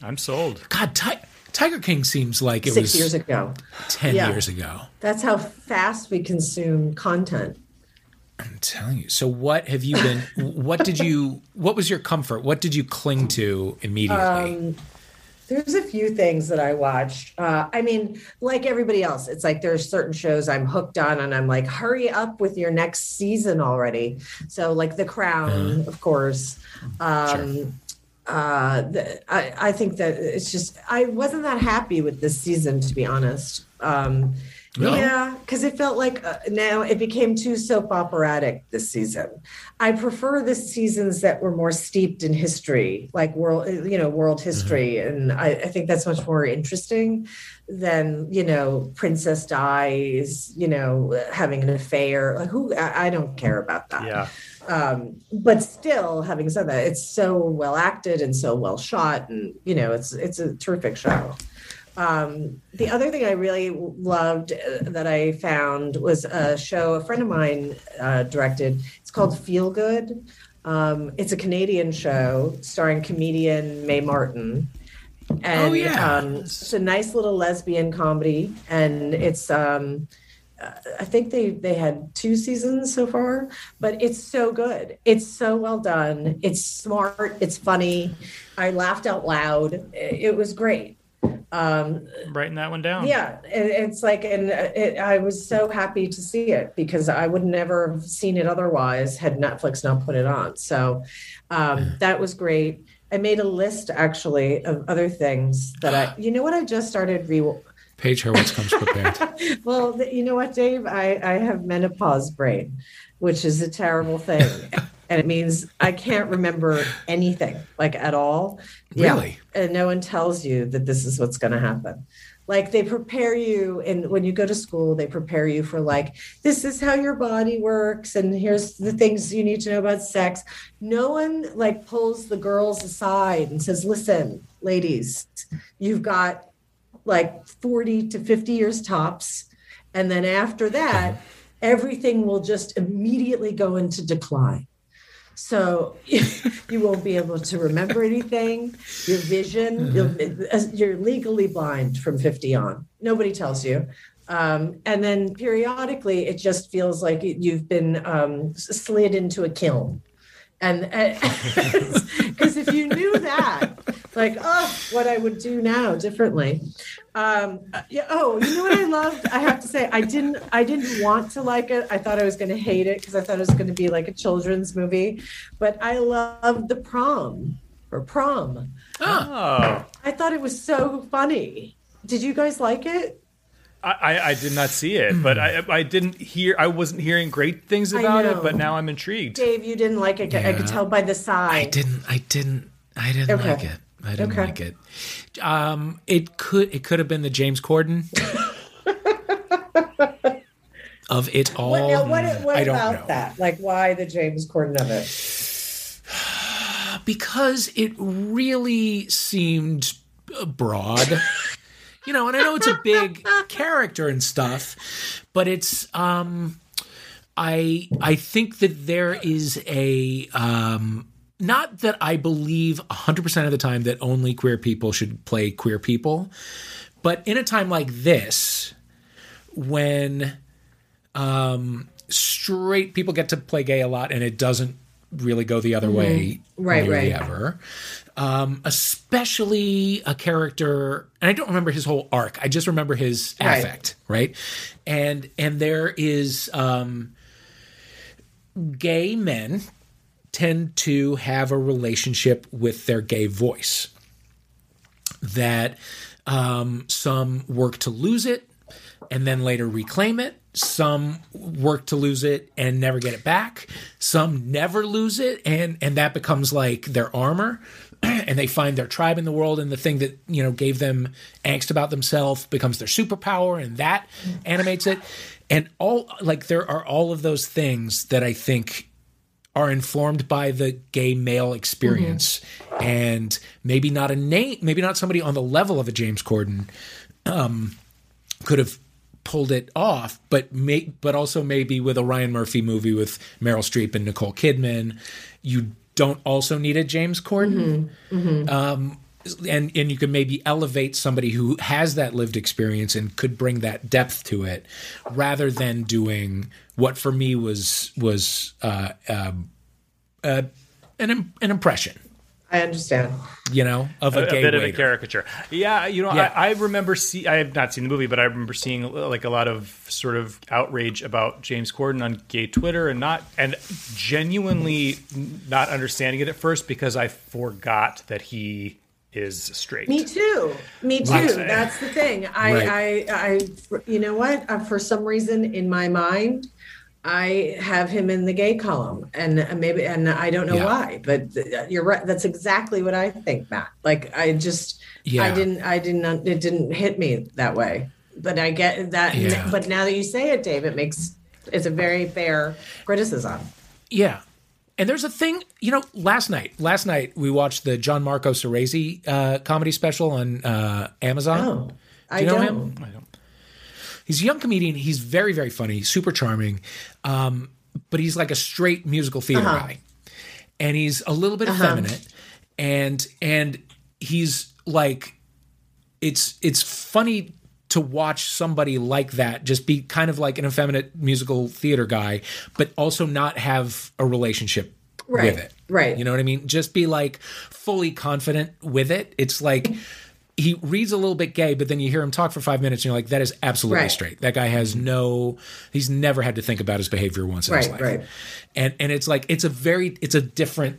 I'm sold. God, Ti- Tiger King seems like it six was years ago. 10 Yeah. years ago. that's how fast we consume content I'm telling you. So what have you been what did you what was your comfort? What did you cling to immediately? Um, there's a few things that I watched. Uh, I mean, like everybody else, it's like there's certain shows I'm hooked on, and I'm like, hurry up with your next season already. So, like The Crown, of course. Um, uh, the, I, I think that it's just I wasn't that happy with this season, to be honest. Um, No? Yeah, because it felt like uh, now it became too soap operatic this season. I prefer the seasons that were more steeped in history, like world, you know, world history, and I, I think that's much more interesting than you know, princess dies, you know, having an affair. Like who? I, I don't care about that Yeah. um, but still having said that it's so well acted and so well shot and you know it's it's a terrific show um, the other thing i really loved uh, that i found was a show a friend of mine uh, directed it's called feel good um, it's a canadian show starring comedian Mae martin and Oh, yeah. um, it's a nice little lesbian comedy and it's um, I think they they had two seasons so far, but it's so good. It's so well done. It's smart. It's funny. I laughed out loud. It was great. Um, Writing that one down. yeah, it, it's like, and it, I was so happy to see it because I would never have seen it otherwise had Netflix not put it on. So um, that was great. I made a list actually of other things that I, you know what, I just started re Page Hurwitz comes prepared. well, th- you know what, Dave? I, I have menopause brain, which is a terrible thing. and it means I can't remember anything, like at all. Really? And no one tells you that this is what's going to happen. Like they prepare you, and when you go to school, they prepare you for like, this is how your body works, and here's the things you need to know about sex. No one like pulls the girls aside and says, listen, ladies, you've got like 40 to 50 years tops. And then after that, everything will just immediately go into decline. So you won't be able to remember anything. Your vision, you'll, you're legally blind from 50 on. Nobody tells you. Um, and then periodically, it just feels like you've been um, slid into a kiln. And because if you knew that, like, oh, what I would do now differently. Um, yeah. Oh, you know what I loved? I have to say, I didn't. I didn't want to like it. I thought I was going to hate it because I thought it was going to be like a children's movie. But I loved the prom or prom. Oh, I thought it was so funny. Did you guys like it? I, I did not see it, but I, I didn't hear. I wasn't hearing great things about it, but now I'm intrigued. Dave, you didn't like it. I could tell by the sigh. I didn't. I didn't. I didn't Okay. like it. I didn't Okay. like it. Um, it could. It could have been the James Corden of it all. What, now, what, what I don't about know. that? Like, why the James Corden of it? because it really seemed broad. you know, and I know it's a big character and stuff, but it's um I I think that there is a um not that I believe 100% of the time that only queer people should play queer people, but in a time like this when um straight people get to play gay a lot and it doesn't really go the other way Mm-hmm. Right, nearly right. ever um, especially a character and i don't remember his whole arc i just remember his Right. affect right and and there is um gay men tend to have a relationship with their gay voice that um, some work to lose it and then later reclaim it. Some work to lose it and never get it back. Some never lose it and and that becomes like their armor. And they find their tribe in the world, and the thing that you know gave them angst about themselves becomes their superpower, and that animates it. And all like there are all of those things that I think are informed by the gay male experience. And maybe not a name maybe not somebody on the level of a James Corden um, could have pulled it off but may, but also maybe with a Ryan Murphy movie with Meryl Streep and Nicole Kidman you don't also need a James Corden. Um, and and you can maybe elevate somebody who has that lived experience and could bring that depth to it rather than doing what for me was was uh, um, uh, an an impression I understand. you know of a, a, gay bit of a caricature. Yeah, you know, Yeah. I, I remember see. I have not seen the movie, but I remember seeing uh, like a lot of sort of outrage about James Corden on gay Twitter, and not and genuinely not understanding it at first because I forgot that he is straight. Me too. Me too. That's the thing. I, Right. I, I, you know what? Uh, for some reason in my mind, I have him in the gay column, and uh, maybe, and I don't know Yeah. why, but uh, you're right. That's exactly what I think, Matt. Like I just, Yeah. I didn't, I didn't, it didn't hit me that way. But I get that. Yeah. But now that you say it, Dave, it makes it's a very fair criticism. Yeah. And there's a thing, you know, last night, last night we watched the Gianmarco Soresi uh, comedy special on uh, Amazon. Oh, I you know don't. him? I don't. He's a young comedian. He's very, very funny, super charming. Um, but he's like a straight musical theater Uh-huh. guy. And he's a little bit effeminate. And and he's like it's it's funny to watch somebody like that just be kind of like an effeminate musical theater guy, but also not have a relationship Right, with it. right. You know what I mean? Just be like fully confident with it. It's like he reads a little bit gay, but then you hear him talk for five minutes and you're like, that is absolutely Right. straight. That guy has no he's never had to think about his behavior once in his life. right. And and it's like it's a very it's a different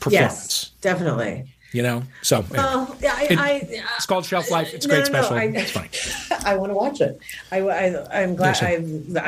performance. Yes, definitely. You know? So anyway. Well, yeah, I, It- I, it's called Shelf Life. It's No, great no, special. I- it's funny. I want to watch it. I, I I'm glad I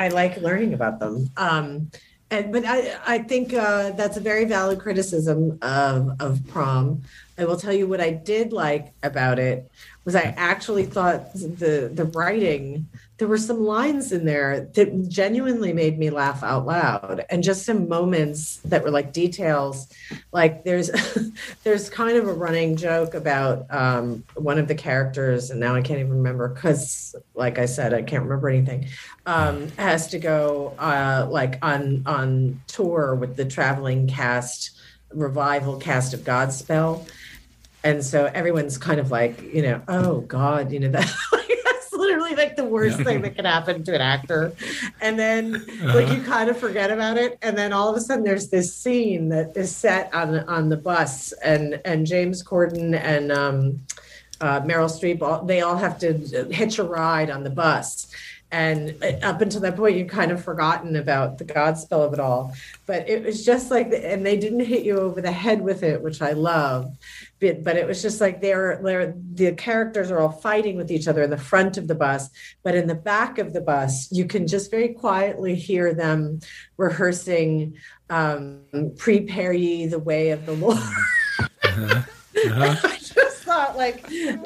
I like learning about them. Um, and but I I think uh, that's a very valid criticism of of prom. I will tell you what I did like about it was I actually thought the the writing there were some lines in there that genuinely made me laugh out loud and just some moments that were like details. Like there's there's kind of a running joke about um, one of the characters and now i can't even remember because like i said i can't remember anything um, has to go uh, like on on tour with the traveling cast revival cast of godspell and so everyone's kind of like you know oh god you know that that's literally like the worst yeah. thing that could happen to an actor. And then uh-huh. like you kind of forget about it. And then all of a sudden there's this scene that is set on on the bus and and James Corden and um uh, Meryl Streep, all, they all have to hitch a ride on the bus and up until that point you've kind of forgotten about the godspell of it all. But it was just like and they didn't hit you over the head with it which i love. But, but it was just like they're, they're the characters are all fighting with each other in the front of the bus. But in the back of the bus you can just very quietly hear them rehearsing um, prepare ye the way of the lord. Uh-huh. Uh-huh thought like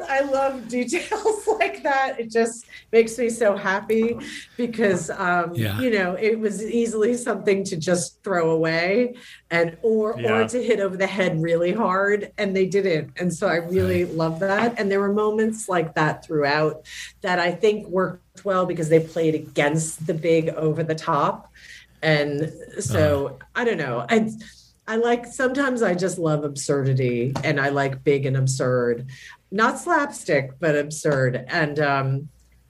I love details like that. It just makes me so happy because um, yeah. you know it was easily something to just throw away and or yeah. or to hit over the head really hard and they didn't. And so I really right. love that. And there were moments like that throughout that I think worked well because they played against the big over the top. And so uh. I don't know. I I like sometimes I just love absurdity and I like big and absurd, not slapstick, but absurd. And um,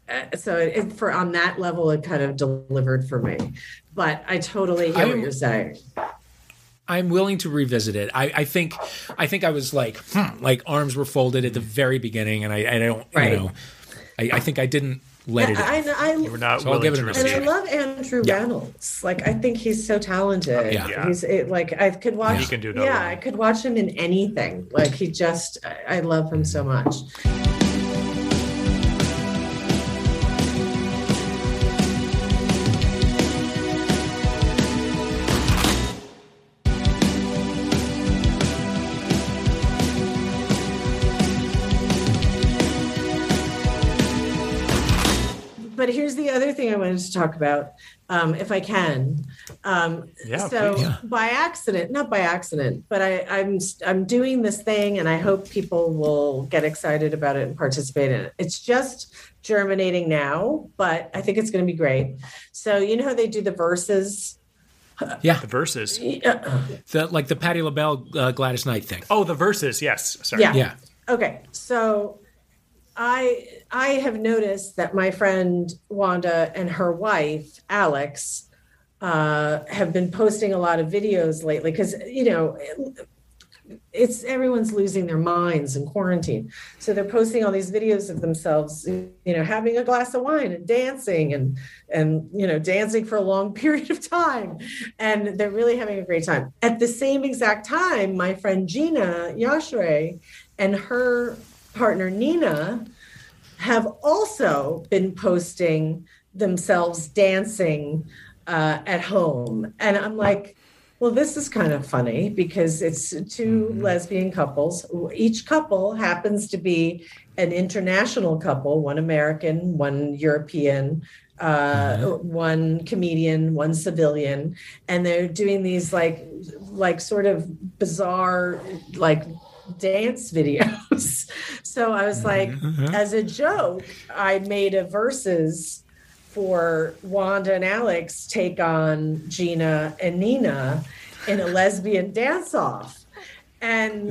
uh, so it, for on that level, it kind of delivered for me. But I totally hear I'm, what you're saying. I'm willing to revisit it. I, I think I think I was like hmm, like arms were folded at the very beginning, and I, I don't right. you know I, I think I didn't let it. I, I, I, We're not so I'll give it And I love Andrew yeah. Rannells. Like I think he's so talented. Yeah. He's it, like I could watch. He can do no Yeah, wrong. I could watch him in anything. Like he just, I love him so much. The other thing I wanted to talk about, um, if I can. Um, yeah, so yeah. by accident, not by accident, but I, I'm I'm doing this thing, and I hope people will get excited about it and participate in it. It's just germinating now, but I think it's going to be great. So you know how they do the Verzuz Yeah, the Verzuz. The like the Patty LaBelle uh, Gladys Knight thing. Oh, the Verzuz. Yes. Sorry. Yeah. yeah. Okay. So I I have noticed that my friend Wanda and her wife Alex uh, have been posting a lot of videos lately because you know it's everyone's losing their minds in quarantine, so they're posting all these videos of themselves, you know, having a glass of wine and dancing and and you know dancing for a long period of time, and they're really having a great time. At the same exact time, my friend Gina Yashere and her partner Nina have also been posting themselves dancing uh, at home. And I'm like, well, this is kind of funny because it's 2 mm-hmm. lesbian couples. Each couple happens to be an international couple, one American, one European, uh, mm-hmm. one comedian, one civilian, and they're doing these like like sort of bizarre like dance videos. so I was like, mm-hmm. as a joke, I made a Verzuz for Wanda and Alex take on Gina and Nina in a lesbian dance off. And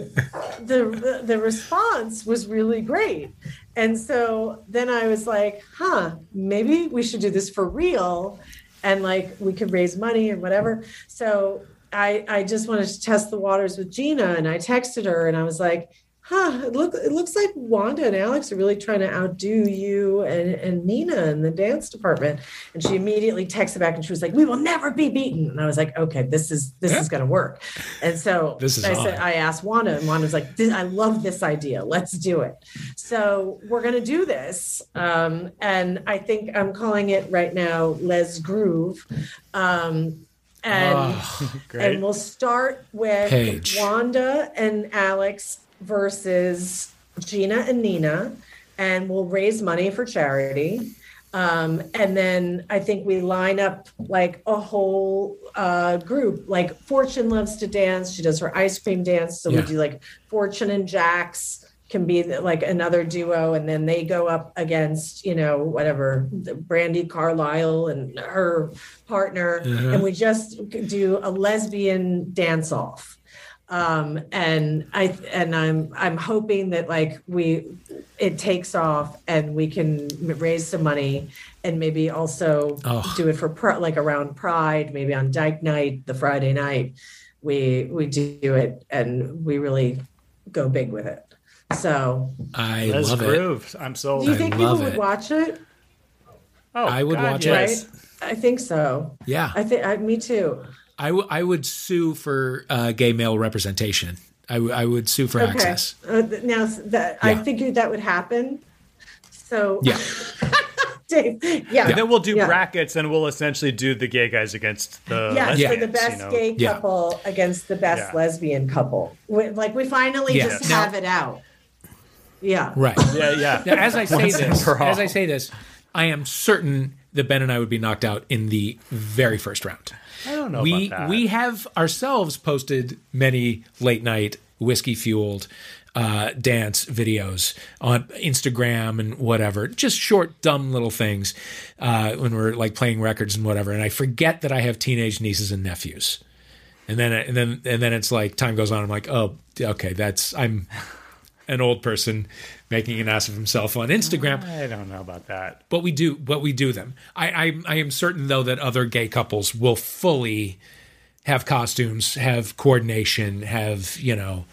the the response was really great. And so then I was like, huh, maybe we should do this for real and like we could raise money and whatever. So I, I just wanted to test the waters with Gina and I texted her and I was like, huh, it, look, it looks like Wanda and Alex are really trying to outdo you and, and Nina in the dance department. And she immediately texted back and she was like, we will never be beaten. And I was like, okay, this is, this yeah. is going to work. And so this is I said, I asked Wanda and Wanda was like, I love this idea. Let's do it. So we're going to do this. Um, and I think I'm calling it right now, Les Groove. Um, and oh, and we'll start with. Wanda and Alex versus Gina and Nina, and we'll raise money for charity. Um, and then I think we line up like a whole uh, group. Like Fortune loves to dance; she does her ice cream dance. So yeah. we do like Fortune and Jax can be like another duo and then they go up against you know whatever Brandi Carlile and her partner uh-huh. and we just do a lesbian dance off um and i and i'm i'm hoping that like we it takes off and we can raise some money and maybe also Oh. do it for pr- like around Pride, maybe on Dyke Night, the Friday night, we we do it and we really go big with it. So, I Les love it. I'm sold. you think people love would it. watch it? oh, I would God, watch it. Right? I think so. Yeah, I think I, me too. I, w- I would sue for uh, gay male representation. I, w- I would sue for Okay. access. Uh, th- now that I figured that would happen. So Yeah. Dave, yeah. And then we'll do Yeah. brackets, and we'll essentially do the gay guys against the Yes, Yeah. for the best you know? gay Yeah. couple against the best Yeah. lesbian couple. We, like we finally Yeah. just Now- have it out. Yeah. Right. Yeah, yeah. Now, as I say this, as I say this, I am certain that Ben and I would be knocked out in the very first round. I don't know we about that. we have ourselves posted many late night whiskey fueled uh, dance videos on Instagram and whatever, just short dumb little things uh, when we're like playing records and whatever. And I forget that I have teenage nieces and nephews. And then, and then, and then it's like time goes on. I'm like, oh, okay, that's I'm an old person making an ass of himself on Instagram I don't know about that. but we do but we do them I, I i am certain though that other gay couples will fully have costumes have coordination have you know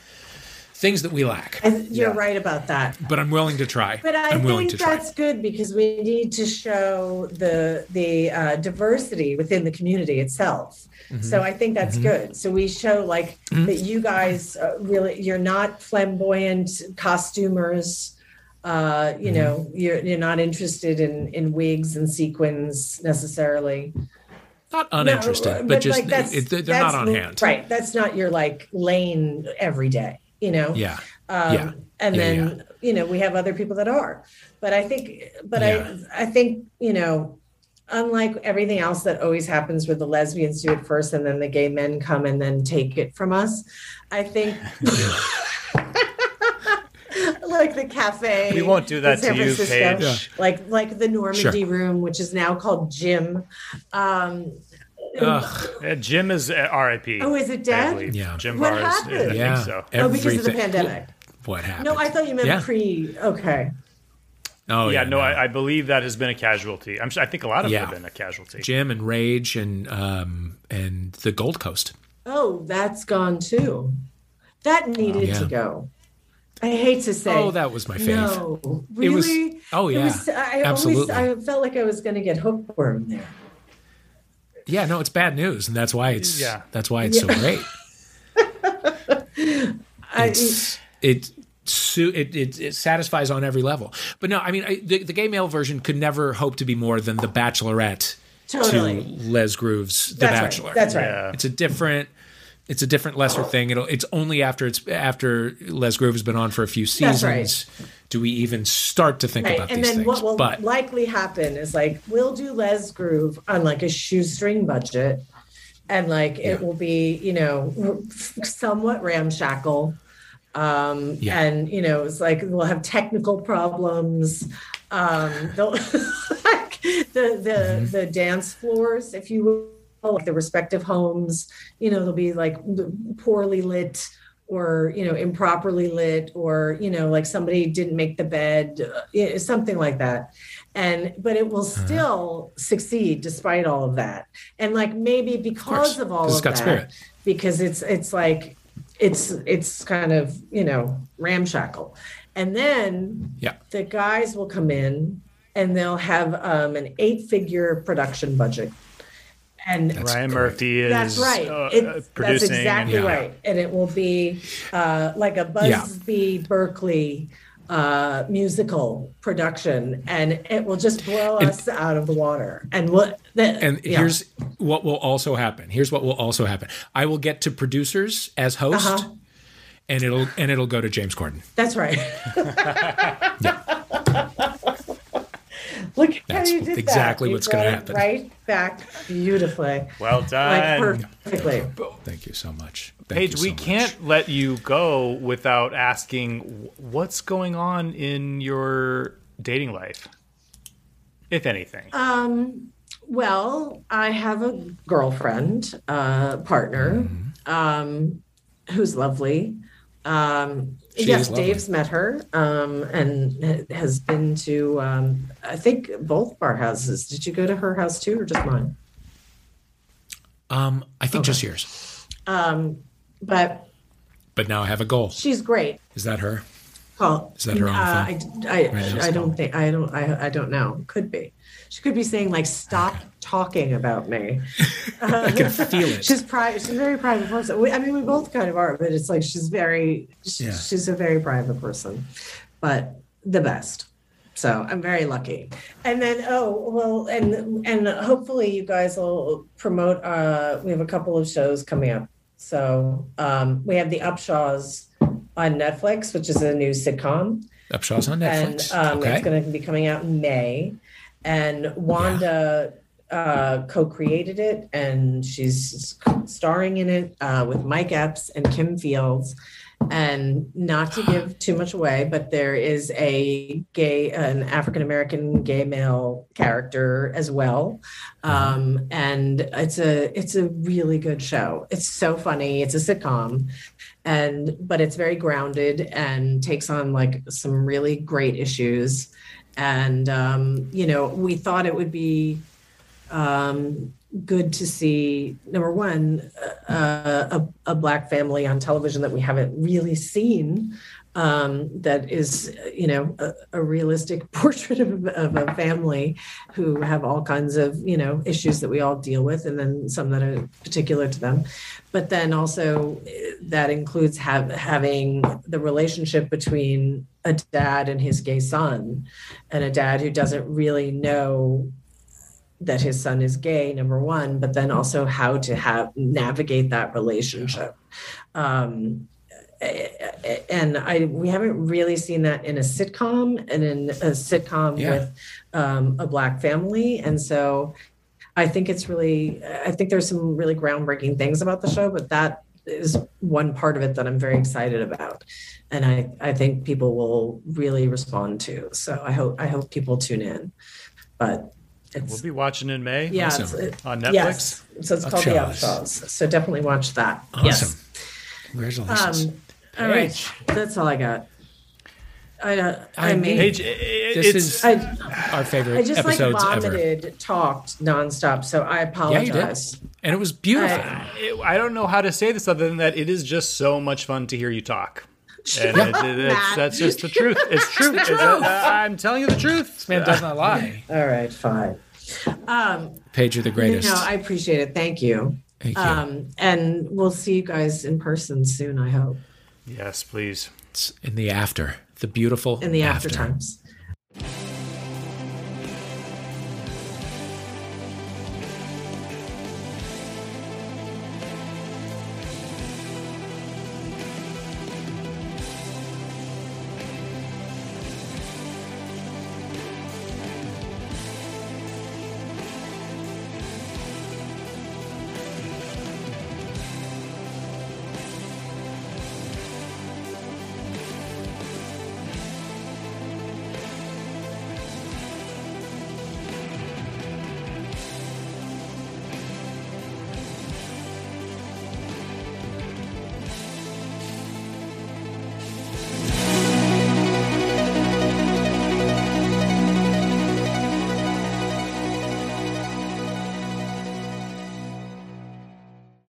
things that we lack And you're Yeah. right about that. but i'm willing to try But I am willing think to try that's good because we need to show the the uh, diversity within the community itself. Mm-hmm. So I think that's good. So we show like that you guys uh, really you're not flamboyant costumers. Uh, you Mm-hmm. know, you're you're not interested in in wigs and sequins necessarily. not uninterested No, but, just like, that's- it, they're not on hand Right. That's not your like lane every day. You know. yeah Um, Yeah. And Yeah, then you know we have other people that are, but I think, but Yeah. I I think you know, unlike everything else that always happens where the lesbians do it first and then the gay men come and then take it from us, I think. like the cafe. We won't do that San to you, Page. Like like the Normandy room, which is now called Gym. Um, Ugh, Yeah, Gym is uh, R.I.P. Oh, is it dead? believe. Yeah. Gym What Barr is. happened? I yeah think so. oh, because of the pandemic. what happened No, I thought you meant Yeah. pre. Okay. oh yeah, no, I, I believe that has been a casualty. I'm sure, I think a lot of Yeah. them have been a casualty. gym and rage and um and the gold coast Oh, that's gone too. That needed Yeah. to go. I hate to say. oh that was my fave No, It was- really. oh, It yeah. was- I Absolutely. Always, I felt like I was going to get hookworm there. Yeah no it's bad news and that's why it's Yeah. that's why it's so great I, it's it it, it it satisfies on every level. But no, I mean I, the, the gay male version could never hope to be more than the Bachelorette Totally. to Les Groove's The that's Bachelor. right. That's right. Yeah. It's a different. It's a different lesser thing. It'll. It's only after it's after Les Groove has been on for a few That's right. seasons do we even start to think Right. about And these then things. what will but likely happen is like we'll do Les Groove on like a shoestring budget, and like Yeah. it will be you know somewhat ramshackle. Um, Yeah. and you know it's like we'll have technical problems. Um, like the the Mm-hmm. the dance floors, if you will, like the respective homes. You know they'll be like poorly lit or you know improperly lit or you know like somebody didn't make the bed uh, something like that and but it will Uh-huh. still succeed despite all of that and like maybe because course, of, all of that spirit. because it's it's like it's it's kind of you know ramshackle and then yeah, the guys will come in and they'll have um, an eight figure production budget and That's Ryan correct. Murphy is that's right. uh, It- uh, that's producing. exactly and, Yeah. right. And it will be uh, like a Yeah. Busby Berkeley uh, musical production, and it will just blow And- us out of the water. And what? The, and yeah. here's what will also happen. Here's what will also happen. I will get to producers as host, Uh-huh. and it'll and it'll go to James Corden. that's right. Look how That's you did exactly that. What's gonna happen. Right back beautifully, Well like done. perfectly. Thank you so much. Thank Page, so we much. can't let you go without asking what's going on in your dating life, if anything. Um, well, I have a girlfriend, uh, partner, um, who's lovely. Um, She yes. Dave's met her um, and has been to, um, I think, both of our houses. Did you go to her house too, or just mine? Um, I think just yours. Um, but But now I have a goal. she's great. Is that her? Call. Is that her uh, phone? I, I, Right? I don't think. I don't. I, I don't know. Could be. She could be saying like, "Stop talking about me." I can feel it. She's private. She's a very private person. We, I mean, we both kind of are, but it's like she's very. sh- Yeah. She's a very private person, but the best. So I'm very lucky. And then oh well, and and hopefully you guys will promote. Uh, we have a couple of shows coming up. So um, we have the Upshaws on Netflix, which is a new sitcom Upshaw's on Netflix. and um, okay. it's going to be coming out in May. And Wanda uh, co-created it, and she's starring in it uh, with Mike Epps and Kim Fields. And not to give too much away, but there is a gay, an African American gay male character as well, um, and it's a it's a really good show. It's so funny. It's a sitcom, and but it's very grounded and takes on like some really great issues. And um, you know we thought it would be um, good to see number one uh, a, a black family on television that we haven't really seen um, that is you know a, a realistic portrait of, of a family who have all kinds of you know issues that we all deal with and then some that are particular to them. But then also eh, that includes have, having the relationship between a dad and his gay son and a dad who doesn't really know that his son is gay number one but then also how to have navigate that relationship. Um, and I we haven't really seen that in a sitcom and in a sitcom Yeah. with um, a black family and so I think it's really, I think there's some really groundbreaking things about the show, but that is one part of it that I'm very excited about. And I, I think people will really respond to. So I hope, I hope people tune in. But We'll be watching in May. yeah, it's, Awesome. it- On Netflix? Yes. So it's called The Upshaws. Upshaws. So definitely watch that. Awesome. Yes. Congratulations. Um, all right. Page. That's all I got. I, uh, I, I mean, Page, i- i- This it's, is I, Our favorite I just like episodes ever. vomited, talked nonstop. So I Yeah, you apologize. did. And it was beautiful. I- it- I don't know how to say this other than that it is just so much fun to hear you talk. And it- it- it's- that's just the truth. It's true. It's- uh, I'm telling you the truth. This Man does not lie. All right, fine. Um, Page, you're the greatest. No, I appreciate it. Thank you. Thank you. Um, and we'll see you guys in person soon, I hope, Yes, please. It's in the after, the beautiful in the after, after times.